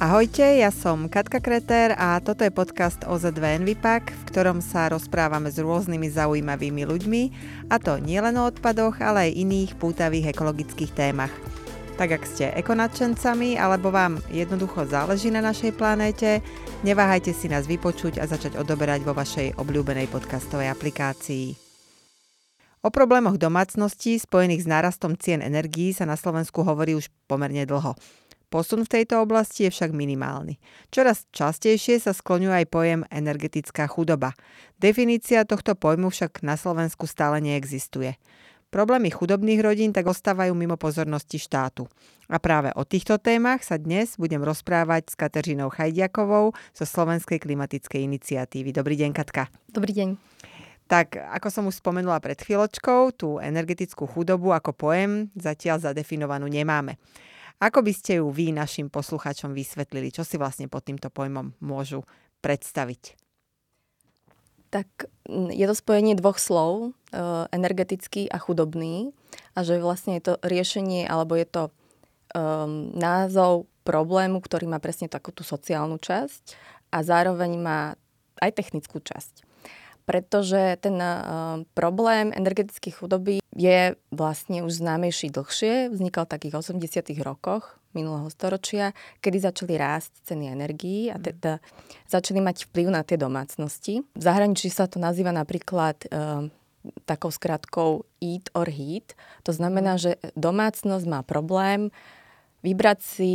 Ahojte, ja som Katka Kreter a toto je podcast OZ2 Envipak, v ktorom sa rozprávame s rôznymi zaujímavými ľuďmi, a to nielen o odpadoch, ale aj iných pútavých ekologických témach. Tak ak ste ekonačencami alebo vám jednoducho záleží na našej planéte, neváhajte si nás vypočuť a začať odoberať vo vašej obľúbenej podcastovej aplikácii. O problémoch domácností spojených s nárastom cien energií sa na Slovensku hovorí už pomerne dlho. Posun v tejto oblasti je však minimálny. Čoraz častejšie sa skloňuje aj pojem energetická chudoba. Definícia tohto pojmu však na Slovensku stále neexistuje. Problémy chudobných rodín tak ostávajú mimo pozornosti štátu. A práve o týchto témach sa dnes budem rozprávať s Kateřinou Chajdiakovou zo Slovenskej klimatickej iniciatívy. Dobrý deň, Katka. Dobrý deň. Tak, ako som už spomenula pred chvíľočkou, tú energetickú chudobu ako pojem zatiaľ zadefinovanú nemáme. Ako by ste ju vy našim poslucháčom vysvetlili? Čo si vlastne pod týmto pojmom môžu predstaviť? Tak je to spojenie dvoch slov, e, energetický a chudobný. A že vlastne je to riešenie, alebo je to um, názov problému, ktorý má presne takú tú sociálnu časť a zároveň má aj technickú časť pretože ten uh, problém energetickej chudoby je vlastne už známejší dlhšie. Vznikal v takých 80 rokoch minulého storočia, kedy začali rásť ceny energií a mhm. teda začali mať vplyv na tie domácnosti. V zahraničí sa to nazýva napríklad uh, takou skratkou eat or heat. To znamená, mhm. že domácnosť má problém vybrať si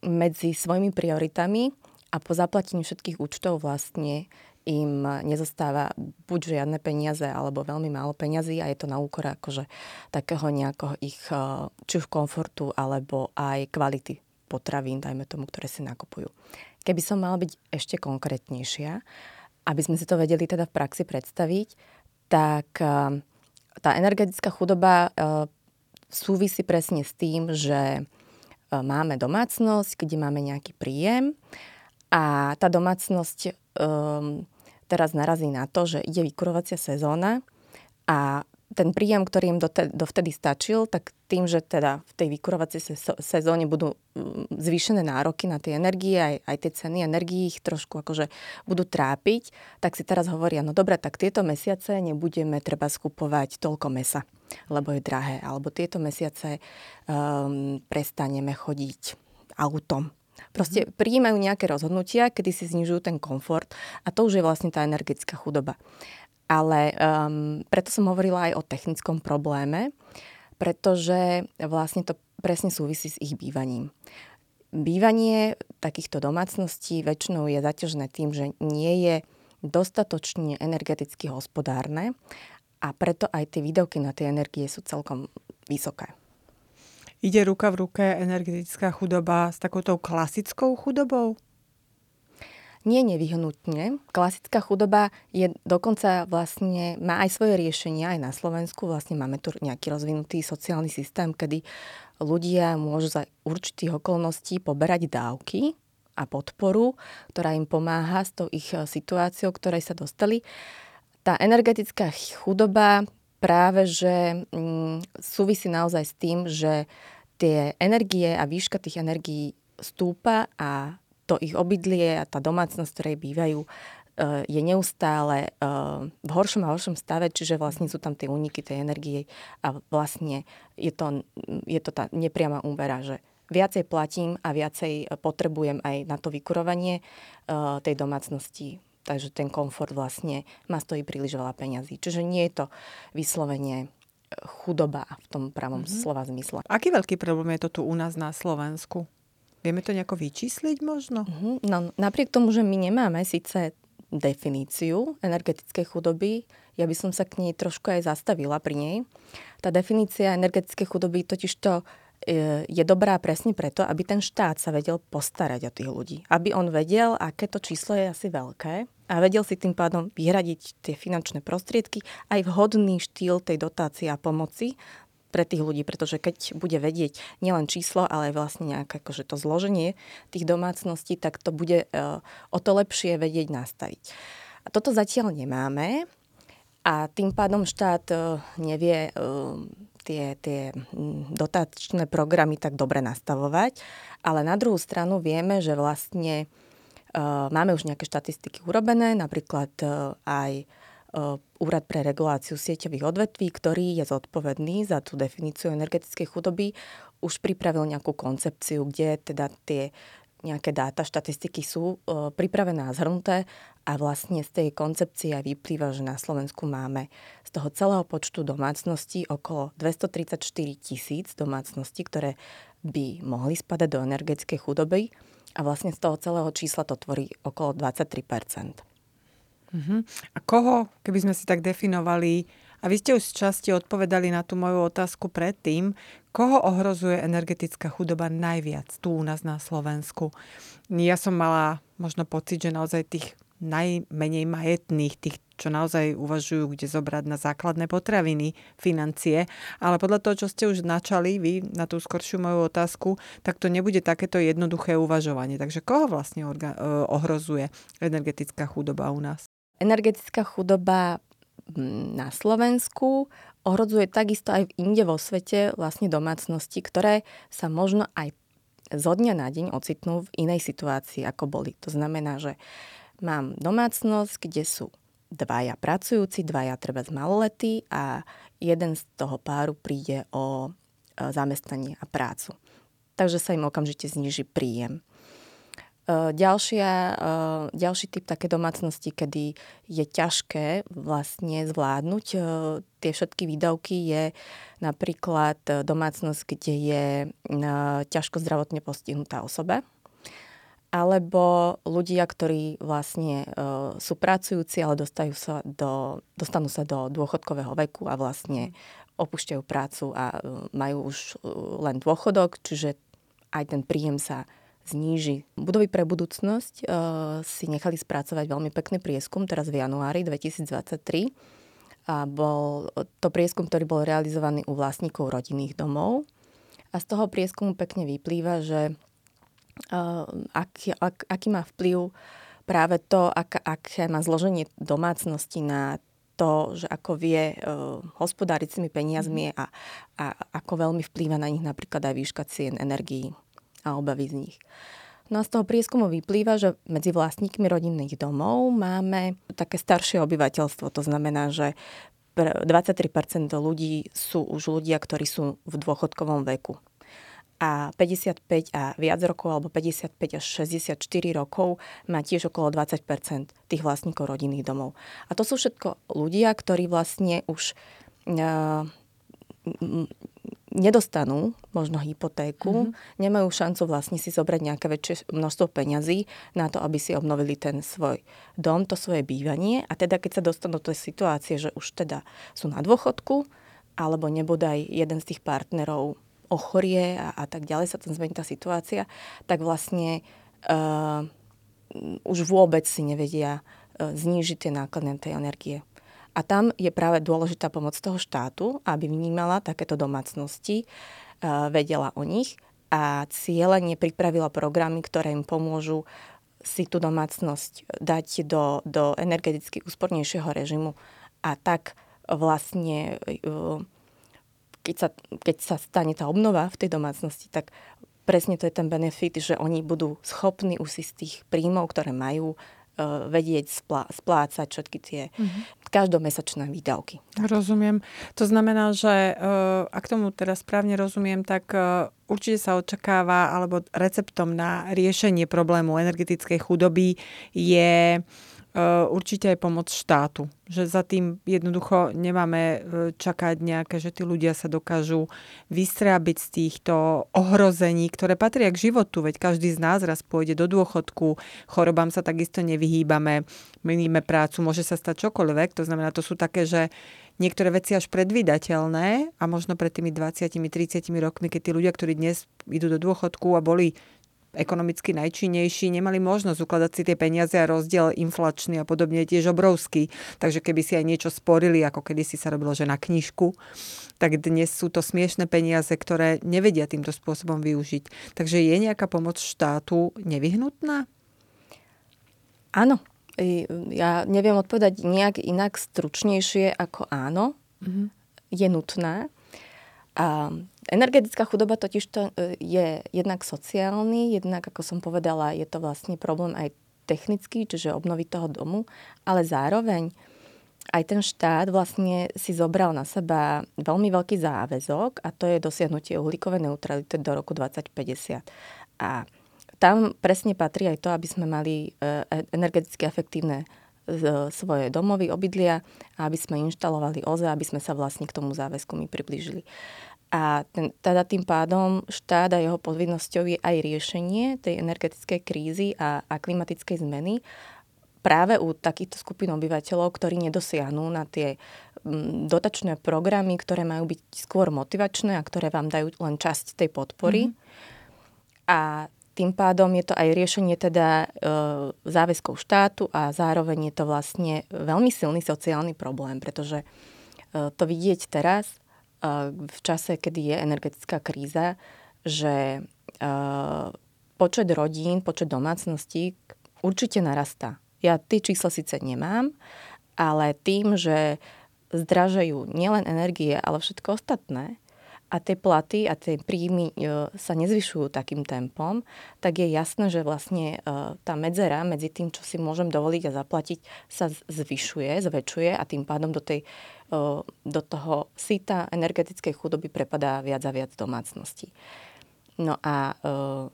medzi svojimi prioritami a po zaplatení všetkých účtov vlastne im nezostáva buď žiadne peniaze alebo veľmi málo peňazí a je to na úkor akože takého nejakého ich eh, či už komfortu alebo aj kvality potravín, dajme tomu, ktoré si nakupujú. Keby som mala byť ešte konkrétnejšia, aby sme si to vedeli teda v praxi predstaviť, tak eh, tá energetická chudoba eh, súvisí presne s tým, že máme domácnosť, kde máme nejaký príjem a tá domácnosť um, teraz narazí na to, že ide vykurovacia sezóna a ten príjem, ktorý im dovtedy stačil, tak tým, že teda v tej vykurovacej sezóne budú mm, zvýšené nároky na tie energie, aj, aj tie ceny energií ich trošku akože budú trápiť, tak si teraz hovoria, no dobre, tak tieto mesiace nebudeme treba skupovať toľko mesa, lebo je drahé, alebo tieto mesiace um, prestaneme chodiť autom, Proste prijímajú nejaké rozhodnutia, kedy si znižujú ten komfort a to už je vlastne tá energetická chudoba. Ale um, preto som hovorila aj o technickom probléme, pretože vlastne to presne súvisí s ich bývaním. Bývanie takýchto domácností väčšinou je zaťažené tým, že nie je dostatočne energeticky hospodárne a preto aj tie výdavky na tie energie sú celkom vysoké. Ide ruka v ruke energetická chudoba s takouto klasickou chudobou? Nie nevyhnutne. Klasická chudoba je dokonca vlastne, má aj svoje riešenia aj na Slovensku. Vlastne máme tu nejaký rozvinutý sociálny systém, kedy ľudia môžu za určitých okolností poberať dávky a podporu, ktorá im pomáha s tou ich situáciou, ktorej sa dostali. Tá energetická chudoba práve, že mm, súvisí naozaj s tým, že tie energie a výška tých energií stúpa a to ich obydlie a tá domácnosť, ktorej bývajú, e, je neustále e, v horšom a horšom stave, čiže vlastne sú tam tie úniky tej energie a vlastne je to, je to tá nepriama úvera, že viacej platím a viacej potrebujem aj na to vykurovanie e, tej domácnosti. Takže ten komfort vlastne ma stojí príliš veľa peňazí. Čiže nie je to vyslovene chudoba v tom pravom mm-hmm. slova zmysle. Aký veľký problém je to tu u nás na Slovensku? Vieme to nejako vyčísliť možno? Mm-hmm. No, napriek tomu, že my nemáme síce definíciu energetickej chudoby, ja by som sa k nej trošku aj zastavila pri nej. Tá definícia energetickej chudoby totiž to e, je dobrá presne preto, aby ten štát sa vedel postarať o tých ľudí. Aby on vedel, aké to číslo je asi veľké a vedel si tým pádom vyhradiť tie finančné prostriedky, aj vhodný štýl tej dotácie a pomoci pre tých ľudí, pretože keď bude vedieť nielen číslo, ale aj vlastne nejaké akože to zloženie tých domácností, tak to bude uh, o to lepšie vedieť nastaviť. A toto zatiaľ nemáme a tým pádom štát uh, nevie uh, tie, tie dotačné programy tak dobre nastavovať, ale na druhú stranu vieme, že vlastne máme už nejaké štatistiky urobené, napríklad uh, aj uh, Úrad pre reguláciu sieťových odvetví, ktorý je zodpovedný za tú definíciu energetickej chudoby, už pripravil nejakú koncepciu, kde teda tie nejaké dáta, štatistiky sú e, pripravené a zhrnuté a vlastne z tej koncepcie aj vyplýva, že na Slovensku máme z toho celého počtu domácností okolo 234 tisíc domácností, ktoré by mohli spadať do energetickej chudoby a vlastne z toho celého čísla to tvorí okolo 23 uh-huh. A koho, keby sme si tak definovali, a vy ste už z časti odpovedali na tú moju otázku predtým, koho ohrozuje energetická chudoba najviac tu u nás na Slovensku? Ja som mala možno pocit, že naozaj tých najmenej majetných, tých, čo naozaj uvažujú, kde zobrať na základné potraviny, financie. Ale podľa toho, čo ste už načali vy na tú skoršiu moju otázku, tak to nebude takéto jednoduché uvažovanie. Takže koho vlastne orga- e, ohrozuje energetická chudoba u nás? Energetická chudoba na Slovensku ohrozuje takisto aj v inde vo svete vlastne domácnosti, ktoré sa možno aj zo dňa na deň ocitnú v inej situácii, ako boli. To znamená, že mám domácnosť, kde sú dvaja pracujúci, dvaja treba z maloletí a jeden z toho páru príde o e, zamestnanie a prácu. Takže sa im okamžite zniží príjem. Eh, ďalšia, eh, ďalší typ také domácnosti, kedy je ťažké vlastne zvládnuť tie všetky výdavky, je napríklad domácnosť, kde je ťažko zdravotne postihnutá osoba, alebo ľudia, ktorí vlastne sú pracujúci, ale dostajú sa do, dostanú sa do dôchodkového veku a vlastne opúšťajú prácu a majú už len dôchodok, čiže aj ten príjem sa zníži. Budovy pre budúcnosť uh, si nechali spracovať veľmi pekný prieskum teraz v januári 2023. A bol to prieskum, ktorý bol realizovaný u vlastníkov rodinných domov. A z toho prieskumu pekne vyplýva, že uh, aký, ak, aký má vplyv práve to, ak, aké má zloženie domácnosti na to, že ako vie uh, hospodáriť s tými peniazmi mhm. a, a ako veľmi vplýva na nich napríklad aj výška cien energií a obavy z nich. No a z toho prieskumu vyplýva, že medzi vlastníkmi rodinných domov máme také staršie obyvateľstvo. To znamená, že 23% ľudí sú už ľudia, ktorí sú v dôchodkovom veku. A 55 a viac rokov, alebo 55 až 64 rokov má tiež okolo 20% tých vlastníkov rodinných domov. A to sú všetko ľudia, ktorí vlastne už uh, nedostanú možno hypotéku, mm-hmm. nemajú šancu vlastne si zobrať nejaké väčšie množstvo peňazí na to, aby si obnovili ten svoj dom, to svoje bývanie. A teda keď sa dostanú do tej situácie, že už teda sú na dôchodku, alebo nebodaj jeden z tých partnerov ochorie a, a tak ďalej sa tam zmení tá situácia, tak vlastne uh, už vôbec si nevedia uh, znížiť tie náklady tej energie. A tam je práve dôležitá pomoc toho štátu, aby vnímala takéto domácnosti, e, vedela o nich a cieľene pripravila programy, ktoré im pomôžu si tú domácnosť dať do, do energeticky úspornejšieho režimu a tak vlastne e, keď sa, keď sa stane tá obnova v tej domácnosti, tak presne to je ten benefit, že oni budú schopní už si z tých príjmov, ktoré majú, uh, vedieť splá- splácať všetky tie mm-hmm. každomesačné výdavky. Tak. Rozumiem. To znamená, že uh, ak tomu teraz správne rozumiem, tak uh, určite sa očakáva, alebo receptom na riešenie problému energetickej chudoby je uh, určite aj pomoc štátu. Že za tým jednoducho nemáme eh, čakať nejaké, že tí ľudia sa dokážu vystrábiť z týchto ohrození, ktoré patria k životu, veď každý z nás raz pôjde do dôchodku, chorobám sa takisto nevyhýbame, meníme prácu, môže sa stať čokoľvek, to znamená, to sú také, že niektoré veci až predvydateľné a možno pred tými 20-30 rokmi, keď tí ľudia, ktorí dnes idú do dôchodku a boli ekonomicky najčinnejší, nemali možnosť ukladať si tie peniaze a rozdiel inflačný a podobne je tiež obrovský. Takže keby si aj niečo sporili, ako kedy si sa robilo, že na knižku, tak dnes sú to smiešne peniaze, ktoré nevedia týmto spôsobom využiť. Takže je nejaká pomoc štátu nevyhnutná? Áno. Ja neviem odpovedať nejak inak stručnejšie ako áno. Mm-hmm. Je nutná. A energetická chudoba totiž to e, je jednak sociálny, jednak, ako som povedala, je to vlastne problém aj technický, čiže obnoviť toho domu, ale zároveň aj ten štát vlastne si zobral na seba veľmi veľký záväzok a to je dosiahnutie uhlíkovej neutrality do roku 2050. A tam presne patrí aj to, aby sme mali e, e, energeticky efektívne svoje domovy, obydlia a aby sme inštalovali OZE, aby sme sa vlastne k tomu záväzku my priblížili. A ten, teda tým pádom štát a jeho povinnosťou je aj riešenie tej energetickej krízy a, a klimatickej zmeny práve u takýchto skupín obyvateľov, ktorí nedosiahnu na tie dotačné programy, ktoré majú byť skôr motivačné a ktoré vám dajú len časť tej podpory. Mm-hmm. A tým pádom je to aj riešenie teda e, záväzkov štátu a zároveň je to vlastne veľmi silný sociálny problém, pretože e, to vidieť teraz, v čase, kedy je energetická kríza, že e, počet rodín, počet domácností určite narastá. Ja tie čísla síce nemám, ale tým, že zdražajú nielen energie, ale všetko ostatné, a tie platy a tie príjmy e, sa nezvyšujú takým tempom, tak je jasné, že vlastne e, tá medzera medzi tým, čo si môžem dovoliť a zaplatiť, sa zvyšuje, zväčšuje a tým pádom do, tej, e, do toho síta energetickej chudoby prepadá viac a viac domácností. No a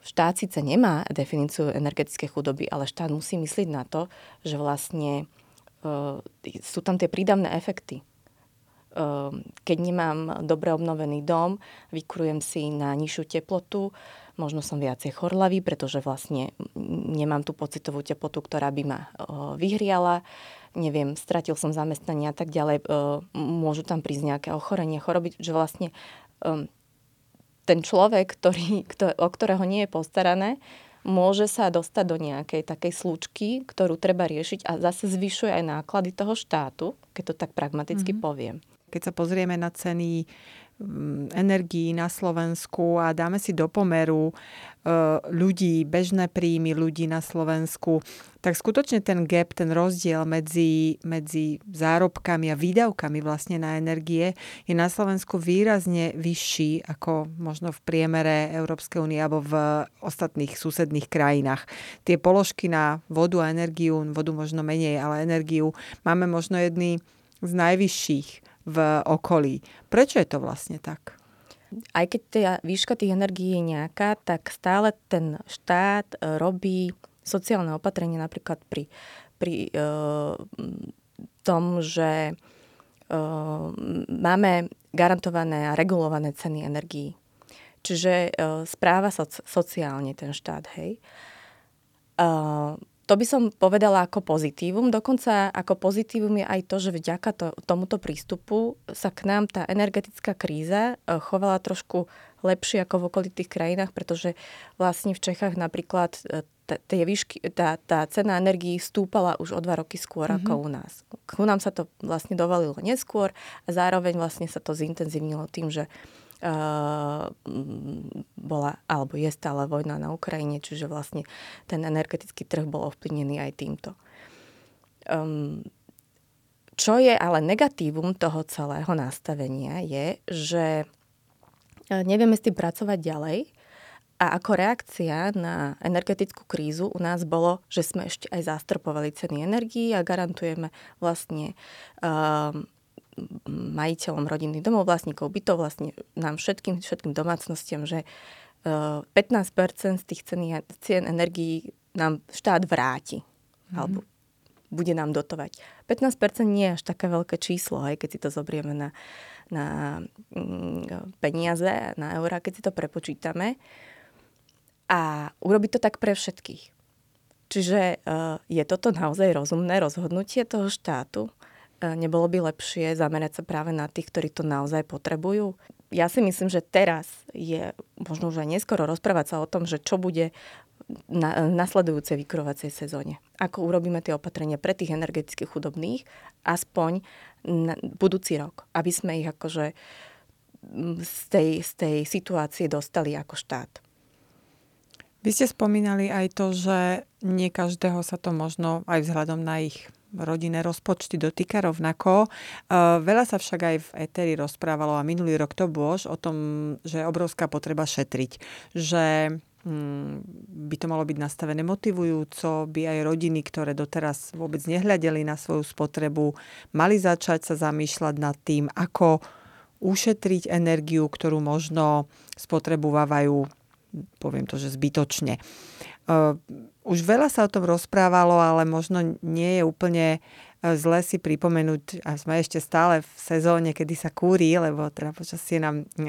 štát síce nemá definíciu energetickej chudoby, ale štát musí myslieť na to, že vlastne sú tam tie prídavné efekty. E, keď nemám dobre obnovený dom, vykurujem si na nižšiu teplotu, možno som viacej chorlavý, pretože vlastne nemám tú pocitovú teplotu, ktorá by ma vyhriala, neviem, stratil som zamestnanie a tak ďalej, môžu tam prísť nejaké ochorenie, choroby, že vlastne ten človek, ktorý, kto, o ktorého nie je postarané, môže sa dostať do nejakej takej slučky, ktorú treba riešiť a zase zvyšuje aj náklady toho štátu, keď to tak pragmaticky mm-hmm. poviem. Keď sa pozrieme na ceny mm, energií na Slovensku a dáme si do pomeru E, ľudí, bežné príjmy ľudí na Slovensku, tak skutočne ten gap, ten rozdiel medzi, medzi zárobkami a výdavkami vlastne na energie je na Slovensku výrazne vyšší ako možno v priemere Európskej únie alebo v ostatných susedných krajinách. Tie položky na vodu a energiu, vodu možno menej, ale energiu máme možno jedný z najvyšších v okolí. Prečo je to vlastne tak? aj keď tá výška tých energií je nejaká, tak stále ten štát e, robí sociálne opatrenie napríklad pri, pri uh, tom, že uh, máme garantované a regulované ceny energií. Čiže uh, správa sa so, sociálne ten štát, hej. Uh, to by som povedala ako pozitívum. Dokonca ako pozitívum je aj to, že vďaka to, tomuto prístupu sa k nám tá energetická kríza e, chovala trošku lepšie ako v okolitých krajinách, pretože vlastne v Čechách napríklad e, tie výšky, tá, tá cena energií stúpala už o dva roky skôr mm-hmm. ako u nás. Ku nám sa to vlastne dovalilo neskôr a zároveň vlastne sa to zintenzívnilo tým, že bola, alebo je stále vojna na Ukrajine, čiže vlastne ten energetický trh bol ovplyvnený aj týmto. Um, čo je ale negatívum toho celého nastavenia je, že eh, nevieme s tým pracovať ďalej a ako reakcia na energetickú krízu u nás bolo, že sme ešte aj zastropovali ceny energií a garantujeme vlastne um, majiteľom rodinných domov, vlastníkov bytov, vlastne nám všetkým, všetkým domácnostiam, že 15% e, z tých ceny, cien energií nám štát vráti. Mm-hmm. Alebo bude nám dotovať. 15% nie je až také veľké číslo, aj keď si to zobrieme na, na mm, peniaze, na eurá, keď si to prepočítame. A urobiť to tak pre všetkých. Čiže uh, je toto naozaj rozumné rozhodnutie toho štátu? E, nebolo by lepšie zamerať sa práve na tých, ktorí to naozaj potrebujú? Ja si myslím, že teraz je možno už aj neskoro rozprávať sa o tom, že čo bude na nasledujúcej vykurovacej sezóne. Ako urobíme tie opatrenia pre tých energeticky chudobných aspoň na budúci rok, aby sme ich akože z tej, z tej situácie dostali ako štát. Vy ste spomínali aj to, že nie každého sa to možno aj vzhľadom na ich rodinné rozpočty dotýka rovnako. Uh, veľa sa však aj v Eteri rozprávalo a minulý rok to bolo o tom, že je obrovská potreba šetriť. Že mm, by to malo byť nastavené motivujúco, by aj rodiny, ktoré doteraz vôbec nehľadeli na svoju spotrebu, mali začať sa zamýšľať nad tým, ako ušetriť energiu, ktorú možno spotrebovávajú, poviem to, že zbytočne. Už veľa sa o tom rozprávalo, ale možno nie je úplne e, zle si pripomenúť, a sme ešte stále v sezóne, kedy sa kúri, lebo teda počasie nám e,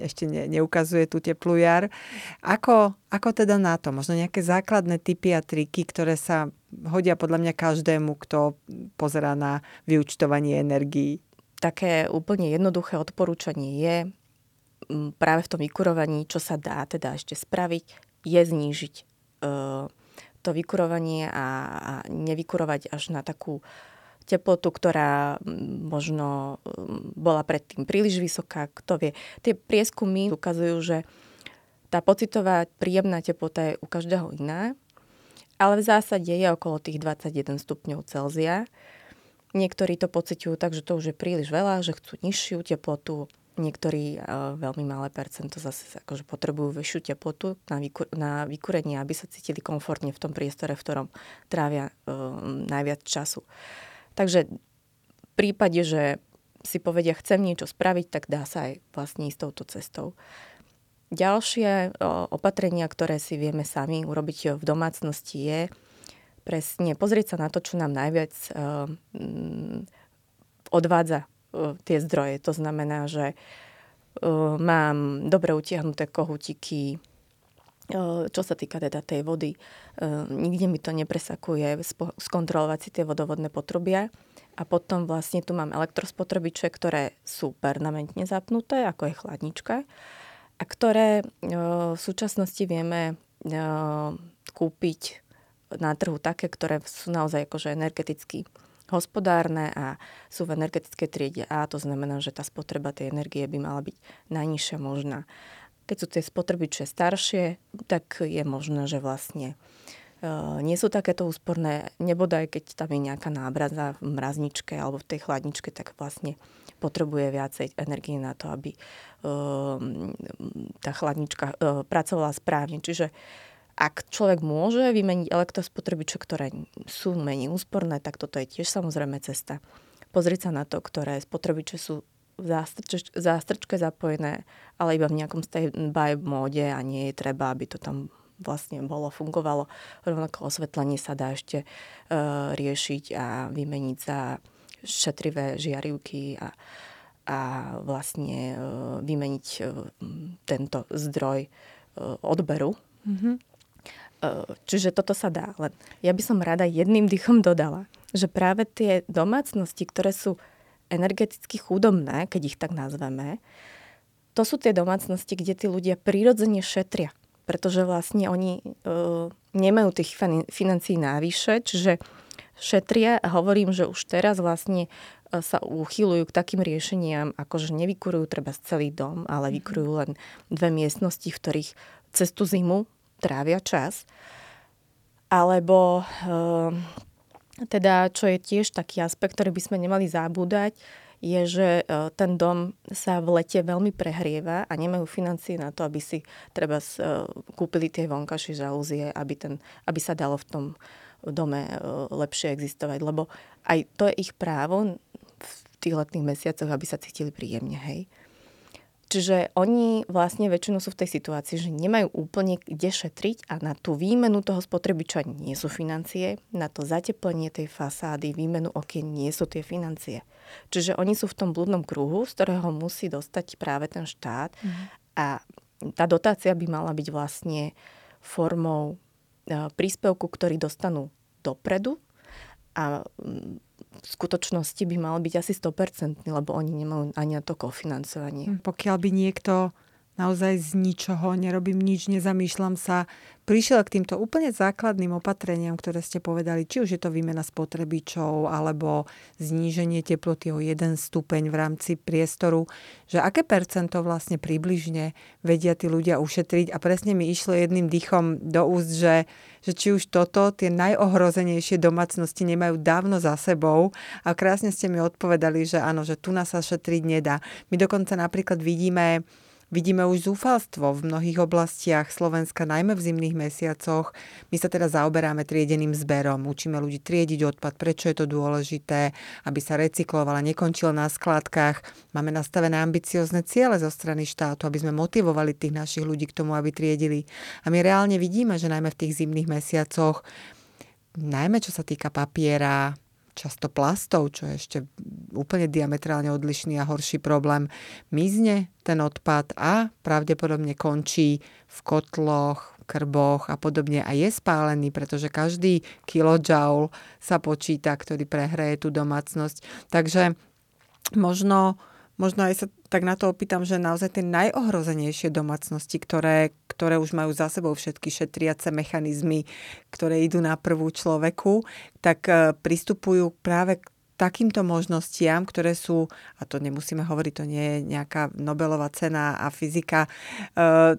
ešte ne, neukazuje tú teplú jar. Ako, ako teda na to? Možno nejaké základné typy a triky, ktoré sa hodia podľa mňa každému, kto pozerá na vyučtovanie energií. Také úplne jednoduché odporúčanie je práve v tom vykurovaní, čo sa dá teda ešte spraviť, je znížiť uh, to vykurovanie a, a nevykurovať až na takú teplotu, ktorá možno bola predtým príliš vysoká, kto vie. Tie prieskumy ukazujú, že tá pocitová príjemná teplota je u každého iná, ale v zásade je okolo tých 21 stupňov Celzia. Niektorí to pociťujú tak, že to už je príliš veľa, že chcú nižšiu teplotu, Niektorí uh, veľmi malé percento zase akože potrebujú vyššiu teplotu na, vyku, na vykurenie, aby sa cítili komfortne v tom priestore, v ktorom trávia uh, najviac času. Takže v prípade, že si povedia, chcem niečo spraviť, tak dá sa aj vlastne ísť touto cestou. Ďalšie uh, opatrenia, ktoré si vieme sami urobiť v domácnosti je presne pozrieť sa na to, čo nám najviac uh, odvádza tie zdroje. To znamená, že e, mám dobre utiahnuté kohutiky, e, čo sa týka teda tej vody. Nikde mi to nepresakuje skontrolovať si tie vodovodné potrubia. A potom vlastne tu mám elektrospotrebiče, ktoré sú permanentne zapnuté, ako je chladnička, a ktoré v súčasnosti vieme kúpiť na trhu také, ktoré sú naozaj akože energeticky hospodárne a sú v energetickej triede A, to znamená, že tá spotreba tej energie by mala byť najnižšia možná. Keď sú tie spotrebiče staršie, tak je možné, že vlastne uh, nie sú takéto úsporné, nebodaj keď tam je nejaká nábraza v mrazničke alebo v tej chladničke, tak vlastne potrebuje viacej energie na to, aby uh, tá chladnička uh, pracovala správne. Čiže uh, ak človek môže vymeniť elektrospotrebiče, ktoré sú menej úsporné, tak toto je tiež samozrejme cesta. Pozrieť sa na to, ktoré spotrebiče sú v zástrč- zástrčke zapojené, ale iba v nejakom stand-by móde a nie je treba, aby to tam vlastne bolo, fungovalo. Rovnako osvetlenie sa dá ešte uh, riešiť a vymeniť za šetrivé žiarivky a, a vlastne uh, vymeniť uh, tento zdroj uh, odberu. Mm-hmm. Čiže toto sa dá. Len ja by som rada jedným dýchom dodala, že práve tie domácnosti, ktoré sú energeticky chudobné, keď ich tak nazveme, to sú tie domácnosti, kde tí ľudia prirodzene šetria. Pretože vlastne oni uh, nemajú tých financií návyše, čiže šetria a hovorím, že už teraz vlastne sa uchylujú k takým riešeniam, ako že nevykurujú treba celý dom, ale mhm. vykurujú len dve miestnosti, v ktorých cez tú zimu trávia čas. Alebo uh, teda, čo je tiež taký aspekt, ktorý by sme nemali zabúdať, je, že uh, ten dom sa v lete veľmi prehrieva a nemajú financie na to, aby si treba uh, kúpili tie vonkajšie žalúzie, aby, ten, aby sa dalo v tom dome lepšie existovať. Lebo aj to je ich právo v tých letných mesiacoch, aby sa cítili príjemne, hej. Čiže oni vlastne väčšinou sú v tej situácii, že nemajú úplne kde šetriť a na tú výmenu toho spotrebiča nie sú financie, na to zateplenie tej fasády, výmenu okien nie sú tie financie. Čiže oni sú v tom blúdnom kruhu, z ktorého musí dostať práve ten štát mm. a tá dotácia by mala byť vlastne formou e, príspevku, ktorý dostanú dopredu a v skutočnosti by mal byť asi 100%, lebo oni nemajú ani na to kofinancovanie. Hm, pokiaľ by niekto naozaj z ničoho, nerobím nič, nezamýšľam sa, prišiel k týmto úplne základným opatreniam, ktoré ste povedali, či už je to výmena spotrebičov alebo zníženie teploty o 1 stupeň v rámci priestoru, že aké percento vlastne približne vedia tí ľudia ušetriť. A presne mi išlo jedným dýchom do úst, že, že či už toto tie najohrozenejšie domácnosti nemajú dávno za sebou. A krásne ste mi odpovedali, že áno, že tu nás sa šetriť nedá. My dokonca napríklad vidíme Vidíme už zúfalstvo v mnohých oblastiach Slovenska, najmä v zimných mesiacoch. My sa teda zaoberáme triedeným zberom, učíme ľudí triediť odpad, prečo je to dôležité, aby sa recyklovala, nekončila na skladkách. Máme nastavené ambiciozne ciele zo strany štátu, aby sme motivovali tých našich ľudí k tomu, aby triedili. A my reálne vidíme, že najmä v tých zimných mesiacoch najmä čo sa týka papiera, často plastov, čo je ešte úplne diametrálne odlišný a horší problém, mizne ten odpad a pravdepodobne končí v kotloch, krboch a podobne a je spálený, pretože každý kilojoule sa počíta, ktorý prehraje tú domácnosť. Takže možno možno aj sa tak na to opýtam, že naozaj tie najohrozenejšie domácnosti, ktoré, ktoré už majú za sebou všetky šetriace mechanizmy, ktoré idú na prvú človeku, tak e, pristupujú práve k takýmto možnostiam, ktoré sú, a to nemusíme hovoriť, to nie je nejaká Nobelová cena a fyzika, e,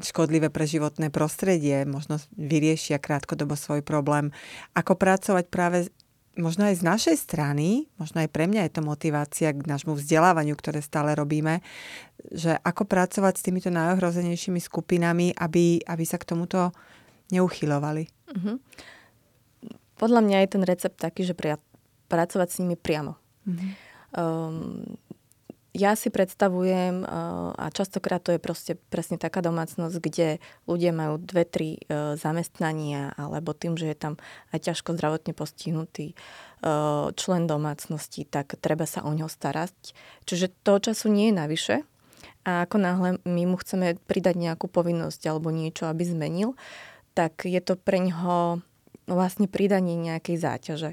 škodlivé pre životné prostredie, možno vyriešia krátkodobo svoj problém. Ako pracovať práve možno aj z našej strany, možno aj pre mňa je to motivácia k nášmu vzdelávaniu, ktoré stále robíme, že ako pracovať s týmito najohrozenejšími skupinami, aby, aby sa k tomuto neuchylovali. Uh-huh. Podľa mňa je ten recept taký, že pria- pracovať s nimi priamo. Uh-huh. Um, ja si predstavujem, a častokrát to je proste presne taká domácnosť, kde ľudia majú dve, tri e, zamestnania, alebo tým, že je tam aj ťažko zdravotne postihnutý e, člen domácnosti, tak treba sa o ňo starať. Čiže toho času nie je navyše. A ako náhle my mu chceme pridať nejakú povinnosť alebo niečo, aby zmenil, tak je to pre ňoho vlastne pridanie nejakej záťaže.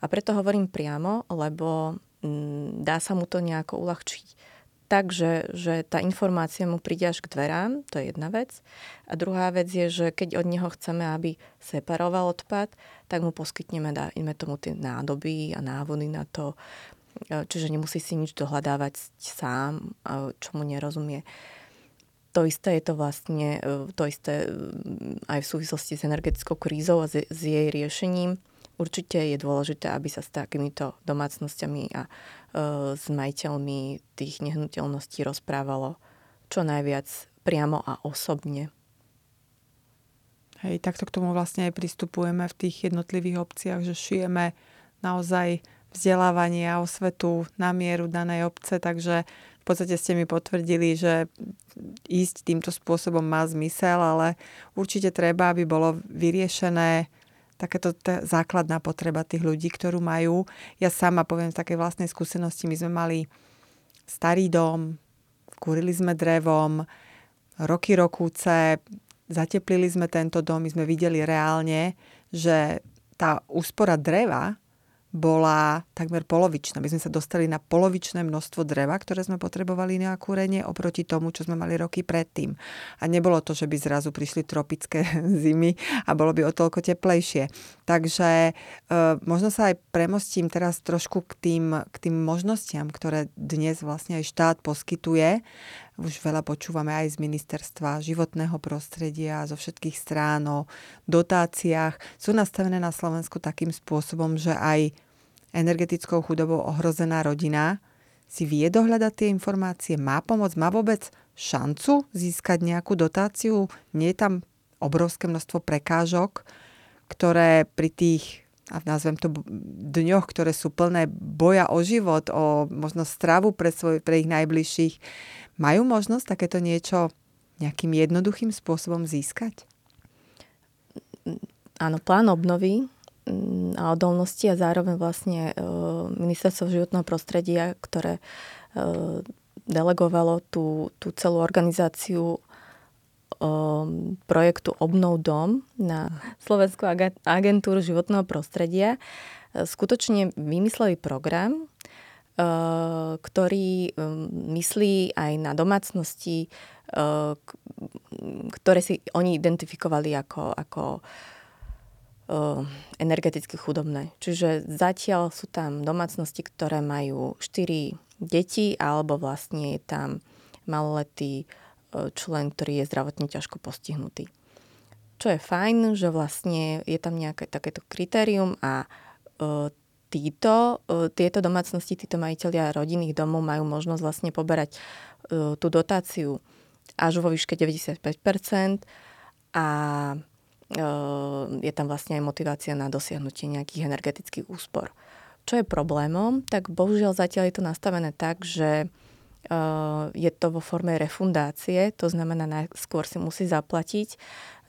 A preto hovorím priamo, lebo dá sa mu to nejako uľahčiť. Takže že tá informácia mu príde až k dverám, to je jedna vec. A druhá vec je, že keď od neho chceme, aby separoval odpad, tak mu poskytneme, dajme tomu tie nádoby a návody na to, e, čiže nemusí si nič dohľadávať sám, čo mu nerozumie. To isté je to vlastne, e, to isté mm, aj v súvislosti s energetickou krízou a s jej riešením Určite je dôležité, aby sa s takýmito domácnosťami a e, s majiteľmi tých nehnuteľností rozprávalo čo najviac priamo a osobne. Hej, takto k tomu vlastne aj pristupujeme v tých jednotlivých obciach, že šijeme naozaj vzdelávanie a osvetu na mieru danej obce, takže v podstate ste mi potvrdili, že ísť týmto spôsobom má zmysel, ale určite treba, aby bolo vyriešené takéto t- základná potreba tých ľudí, ktorú majú. Ja sama poviem z takej vlastnej skúsenosti, my sme mali starý dom, kúrili sme drevom, roky rokúce, zateplili sme tento dom, my sme videli reálne, že tá úspora dreva bola takmer polovičná. My sme sa dostali na polovičné množstvo dreva, ktoré sme potrebovali na kúrenie oproti tomu, čo sme mali roky predtým. A nebolo to, že by zrazu prišli tropické zimy a bolo by o toľko teplejšie. Takže e, možno sa aj premostím teraz trošku k tým, k tým možnostiam, ktoré dnes vlastne aj štát poskytuje. Už veľa počúvame aj z ministerstva životného prostredia, zo všetkých strán o dotáciách. Sú nastavené na Slovensku takým spôsobom, že aj energetickou chudobou ohrozená rodina si vie dohľadať tie informácie, má pomoc, má vôbec šancu získať nejakú dotáciu. Nie je tam obrovské množstvo prekážok, ktoré pri tých a nazvem to dňoch, ktoré sú plné boja o život, o možno stravu pre, svoj, pre ich najbližších, majú možnosť takéto niečo nejakým jednoduchým spôsobom získať? Áno, plán obnovy mm, a odolnosti a zároveň vlastne e, ministerstvo životného prostredia, ktoré e, delegovalo tú, tú celú organizáciu um, projektu Obnov dom na Slovenskú agentúru životného prostredia e, skutočne vymysleli program, uh, ktorý um, myslí aj na domácnosti ktoré si oni identifikovali ako, ako energeticky chudobné. Čiže zatiaľ sú tam domácnosti, ktoré majú 4 deti alebo vlastne je tam maloletý člen, ktorý je zdravotne ťažko postihnutý. Čo je fajn, že vlastne je tam nejaké takéto kritérium a títo, tieto domácnosti, títo majiteľia rodinných domov majú možnosť vlastne poberať tú dotáciu až vo výške 95% a je tam vlastne aj motivácia na dosiahnutie nejakých energetických úspor. Čo je problémom, tak bohužiaľ zatiaľ je to nastavené tak, že je to vo forme refundácie, to znamená, skôr si musí zaplatiť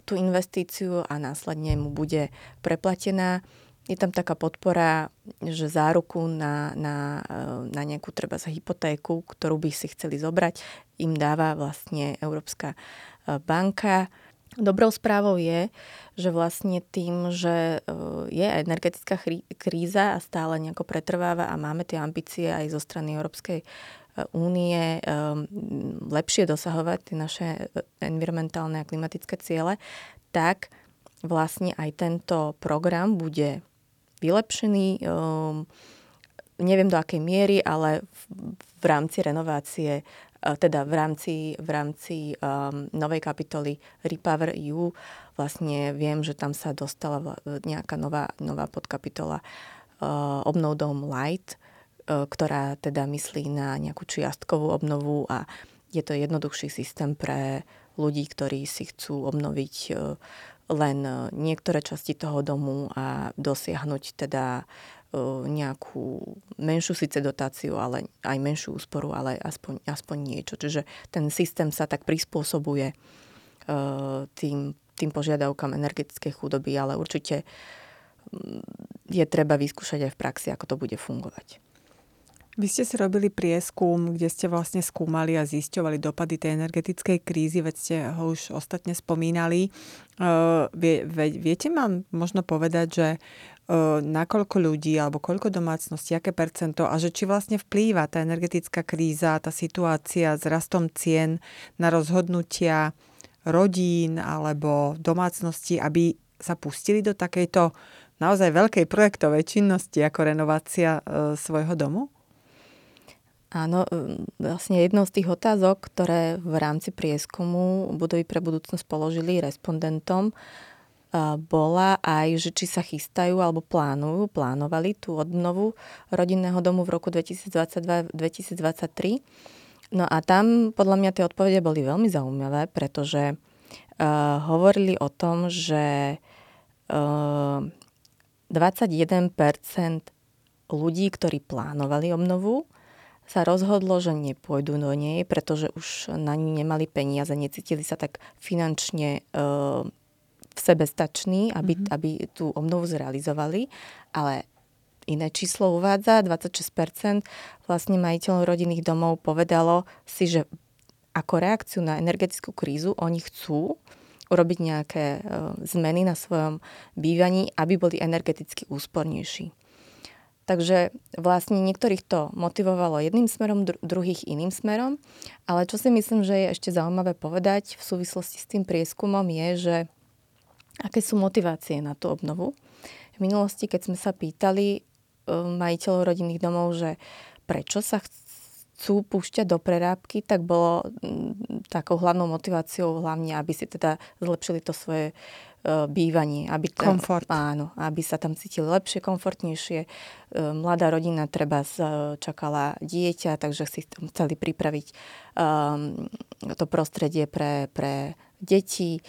tú investíciu a následne mu bude preplatená. Je tam taká podpora, že záruku na, na, na nejakú treba za hypotéku, ktorú by si chceli zobrať, im dáva vlastne Európska banka Dobrou správou je, že vlastne tým, že je energetická kríza a stále nejako pretrváva a máme tie ambície aj zo strany Európskej únie e, lepšie dosahovať tie naše environmentálne a klimatické ciele, tak vlastne aj tento program bude vylepšený. Neviem do akej miery, ale v rámci renovácie E, teda v rámci, v rámci um, novej kapitoly Repower EU vlastne viem, že tam sa dostala nejaká nová, nová podkapitola uh, Obnov Dom ktorá teda myslí na nejakú čiastkovú obnovu a je to jednoduchší systém pre ľudí, ktorí si chcú obnoviť uh, len niektoré časti toho domu a dosiahnuť teda nejakú menšiu síce dotáciu, ale aj menšiu úsporu, ale aspoň, aspoň niečo. Čiže ten systém sa tak prispôsobuje tým, tým požiadavkám energetickej chudoby, ale určite mm, je treba vyskúšať aj v praxi, ako to bude fungovať. Vy ste si robili prieskum, kde ste vlastne skúmali a zisťovali dopady tej energetickej krízy, veď ste ho už ostatne spomínali. Vie, viete mám možno povedať, že nakoľko ľudí alebo koľko domácností, aké percento a že či vlastne vplýva tá energetická kríza, tá situácia s rastom cien na rozhodnutia rodín alebo domácností, aby sa pustili do takejto naozaj veľkej projektovej činnosti ako renovácia e, svojho domu? Áno, vlastne jednou z tých otázok, ktoré v rámci prieskumu budovy pre budúcnosť položili respondentom, bola aj, že či sa chystajú alebo plánujú, plánovali tú obnovu rodinného domu v roku 2022-2023. No a tam podľa mňa tie odpovede boli veľmi zaujímavé, pretože uh, hovorili o tom, že uh, 21% ľudí, ktorí plánovali obnovu, sa rozhodlo, že nepôjdu do nej, pretože už na ní nemali peniaze, necítili sa tak finančne uh, sebestační, aby, mm-hmm. aby tú obnovu zrealizovali, ale iné číslo uvádza, 26% vlastne majiteľov rodinných domov povedalo si, že ako reakciu na energetickú krízu oni chcú urobiť nejaké e, zmeny na svojom bývaní, aby boli energeticky úspornejší. Takže vlastne niektorých to motivovalo jedným smerom, druhých iným smerom, ale čo si myslím, že je ešte zaujímavé povedať v súvislosti s tým prieskumom je, že Aké sú motivácie na tú obnovu? V minulosti, keď sme sa pýtali e, majiteľov rodinných domov, že prečo sa chcú púšťať do prerábky, tak bolo takou hlavnou motiváciou hlavne, aby si teda zlepšili to svoje bývanie. Aby tam, Komfort. Áno, aby sa tam cítili lepšie, komfortnejšie. E, mladá rodina treba čakala dieťa, takže si chceli pripraviť um, to prostredie pre, pre deti.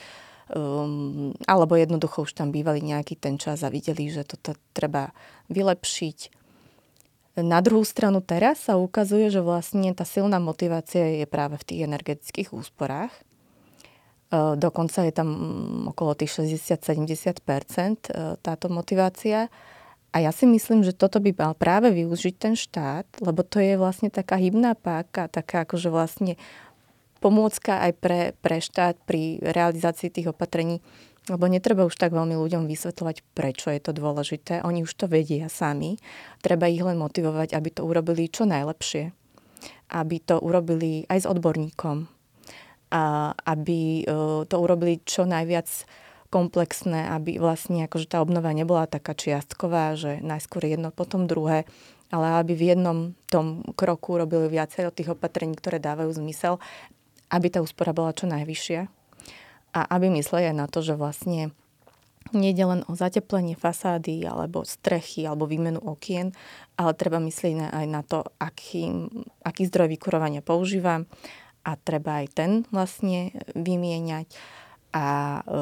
Um, alebo jednoducho už tam bývali nejaký ten čas a videli, že toto treba vylepšiť. Na druhú stranu teraz sa ukazuje, že vlastne tá silná motivácia je práve v tých energetických úsporách. Uh, dokonca je tam mm, okolo tých 60-70% uh, táto motivácia. A ja si myslím, že toto by mal práve využiť ten štát, lebo to je vlastne taká hybná páka, taká akože vlastne pomôcka aj pre, pre štát pri realizácii tých opatrení, lebo netreba už tak veľmi ľuďom vysvetľovať, prečo je to dôležité. Oni už to vedia sami. Treba ich len motivovať, aby to urobili čo najlepšie. Aby to urobili aj s odborníkom. A aby to urobili čo najviac komplexné, aby vlastne akože tá obnova nebola taká čiastková, že najskôr jedno, potom druhé, ale aby v jednom tom kroku robili viacej od tých opatrení, ktoré dávajú zmysel, aby tá úspora bola čo najvyššia. A aby mysleli aj na to, že vlastne Nejde len o zateplenie fasády alebo strechy alebo výmenu okien, ale treba myslieť aj na to, aký, aký zdroj vykurovania používam a treba aj ten vlastne vymieňať. A e,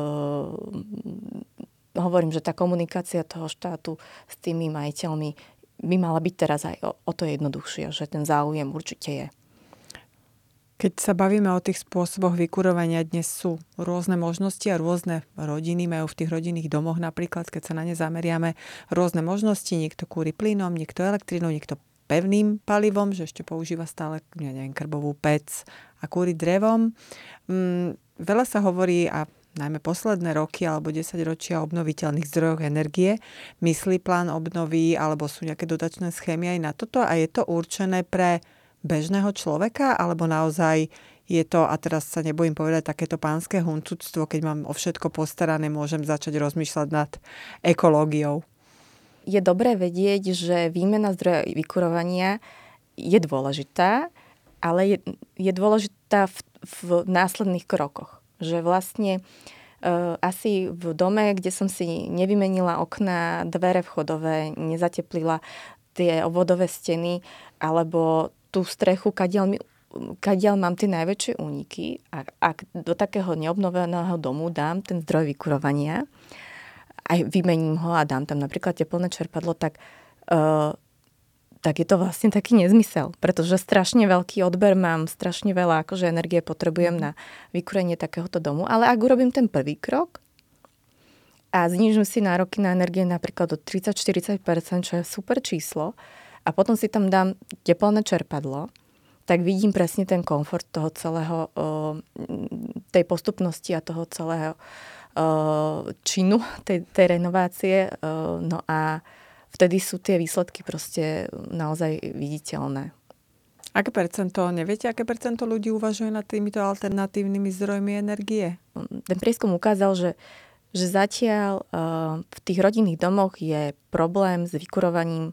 hovorím, že tá komunikácia toho štátu s tými majiteľmi by mala byť teraz aj o, o to jednoduchšie, že ten záujem určite je. Keď sa bavíme o tých spôsoboch vykurovania, dnes sú rôzne možnosti a rôzne rodiny majú v tých rodinných domoch napríklad, keď sa na ne zameriame, rôzne možnosti. Niekto kúri plynom, niekto elektrínou, niekto pevným palivom, že ešte používa stále, neviem, krbovú pec a kúri drevom. Mm, veľa sa hovorí a najmä posledné roky alebo 10 ročia obnoviteľných zdrojoch energie. Myslí plán obnovy alebo sú nejaké dotačné schémy aj na toto a je to určené pre bežného človeka, alebo naozaj je to, a teraz sa nebojím povedať, takéto pánske huncúctvo, keď mám o všetko postarané, môžem začať rozmýšľať nad ekológiou. Je dobré vedieť, že výmena zdroja vykurovania je dôležitá, ale je, je dôležitá v, v následných krokoch. Že vlastne uh, asi v dome, kde som si nevymenila okna, dvere vchodové, nezateplila tie vodové steny, alebo tú strechu, kadiaľ, mi, kadiaľ mám tie najväčšie úniky a ak do takého neobnoveného domu dám ten zdroj vykurovania, aj vymením ho a dám tam napríklad teplné čerpadlo, tak, uh, tak je to vlastne taký nezmysel, pretože strašne veľký odber mám, strašne veľa akože energie potrebujem na vykurenie takéhoto domu, ale ak urobím ten prvý krok, a znižujem si nároky na energie napríklad do 30-40%, čo je super číslo, a potom si tam dám teplné čerpadlo, tak vidím presne ten komfort toho celého, tej postupnosti a toho celého činu, tej, tej renovácie. No a vtedy sú tie výsledky proste naozaj viditeľné. Aké percento, neviete, aké percento ľudí uvažuje nad týmito alternatívnymi zdrojmi energie? Ten prieskum ukázal, že že zatiaľ uh, v tých rodinných domoch je problém s vykurovaním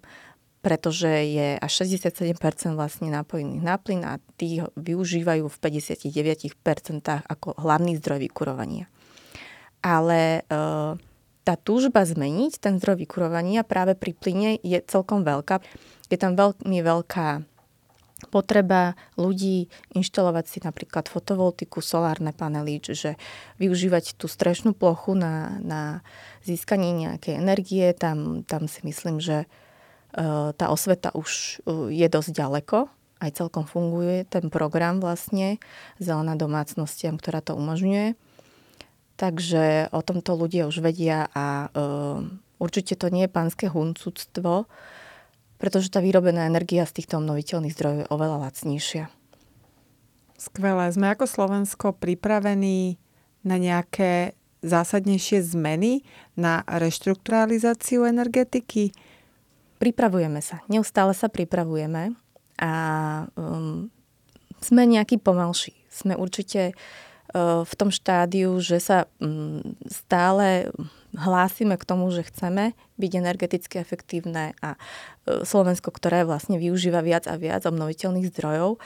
pretože je až 67% vlastne napojených na plyn a tí využívajú v 59% ako hlavný zdroj vykurovania. Ale e, tá túžba zmeniť ten zdroj vykurovania práve pri plyne je celkom veľká. Je tam veľmi veľká potreba ľudí inštalovať si napríklad fotovoltiku, solárne panely, čiže využívať tú strešnú plochu na, na získanie nejakej energie. Tam, tam si myslím, že Eh, tá osveta už eh, je dosť ďaleko, aj celkom funguje ten program vlastne Zelená domácnostiam, ktorá to umožňuje. Takže o tomto ľudia už vedia a uh, určite to nie je pánske huncúctvo, pretože tá vyrobená energia z týchto obnoviteľných zdrojov je oveľa lacnejšia. Skvelé. Sme ako Slovensko pripravení na nejaké zásadnejšie zmeny na reštrukturalizáciu energetiky? pripravujeme sa. Neustále sa pripravujeme a um, sme nejaký pomalší. Sme určite uh, v tom štádiu, že sa um, stále hlásime k tomu, že chceme byť energeticky efektívne a uh, Slovensko, ktoré vlastne využíva viac a viac obnoviteľných zdrojov,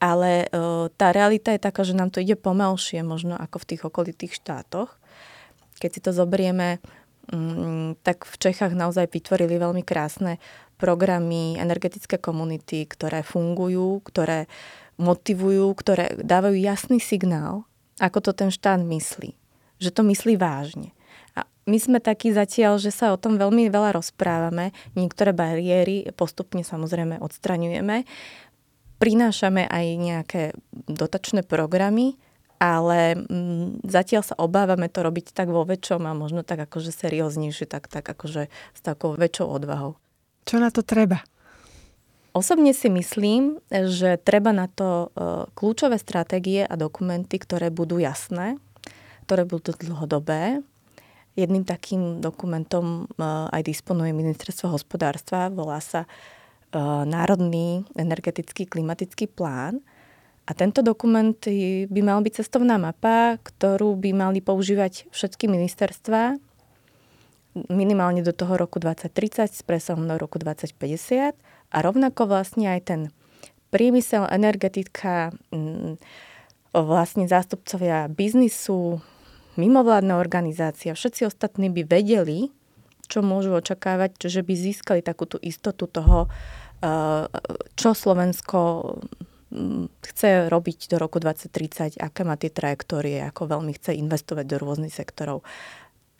ale uh, tá realita je taká, že nám to ide pomalšie možno ako v tých okolitých štátoch. Keď si to zoberieme, Mm, tak v Čechách naozaj vytvorili veľmi krásne programy, energetické komunity, ktoré fungujú, ktoré motivujú, ktoré dávajú jasný signál, ako to ten štát myslí. Že to myslí vážne. A my sme takí zatiaľ, že sa o tom veľmi veľa rozprávame, niektoré bariéry postupne samozrejme odstraňujeme, prinášame aj nejaké dotačné programy, ale mm, zatiaľ sa obávame to robiť tak vo väčšom a možno tak akože serióznejšie, tak, tak akože s takou väčšou odvahou. Čo na to treba? Osobne si myslím, že treba na to uh, kľúčové stratégie a dokumenty, ktoré budú jasné, ktoré budú dlhodobé. Jedným takým dokumentom uh, aj disponuje Ministerstvo hospodárstva, volá sa uh, Národný energetický klimatický plán. A tento dokument by mal byť cestovná mapa, ktorú by mali používať všetky ministerstva. Minimálne do toho roku 2030 s presahom do roku 2050 a rovnako vlastne aj ten priemysel, energetika, mm, vlastne zástupcovia biznisu, mimovládne organizácie, všetci ostatní by vedeli, čo môžu očakávať, že by získali takú tú istotu toho, eh, čo Slovensko mm, chce robiť do roku 2030, aké má tie trajektórie, ako veľmi chce investovať do rôznych sektorov.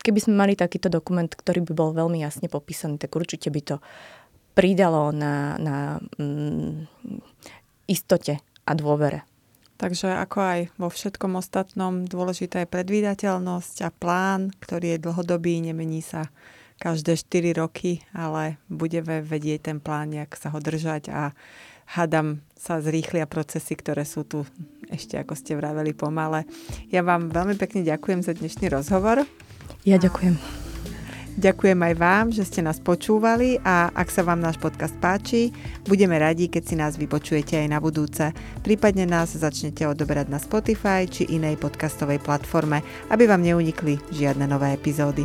Keby sme mali takýto dokument, ktorý by bol veľmi jasne popísaný, tak určite by to pridalo na, na mm, istote a dôvere. Takže ako aj vo všetkom ostatnom, dôležitá je predvídateľnosť a plán, ktorý je dlhodobý, nemení sa každé 4 roky, ale budeme vedieť ten plán, jak sa ho držať a hádam sa zrýchlia procesy, ktoré sú tu ešte, ako ste vraveli, pomale. Ja vám veľmi pekne ďakujem za dnešný rozhovor. Ja ďakujem. Ďakujem aj vám, že ste nás počúvali a ak sa vám náš podcast páči, budeme radi, keď si nás vypočujete aj na budúce. Prípadne nás začnete odoberať na Spotify či inej podcastovej platforme, aby vám neunikli žiadne nové epizódy.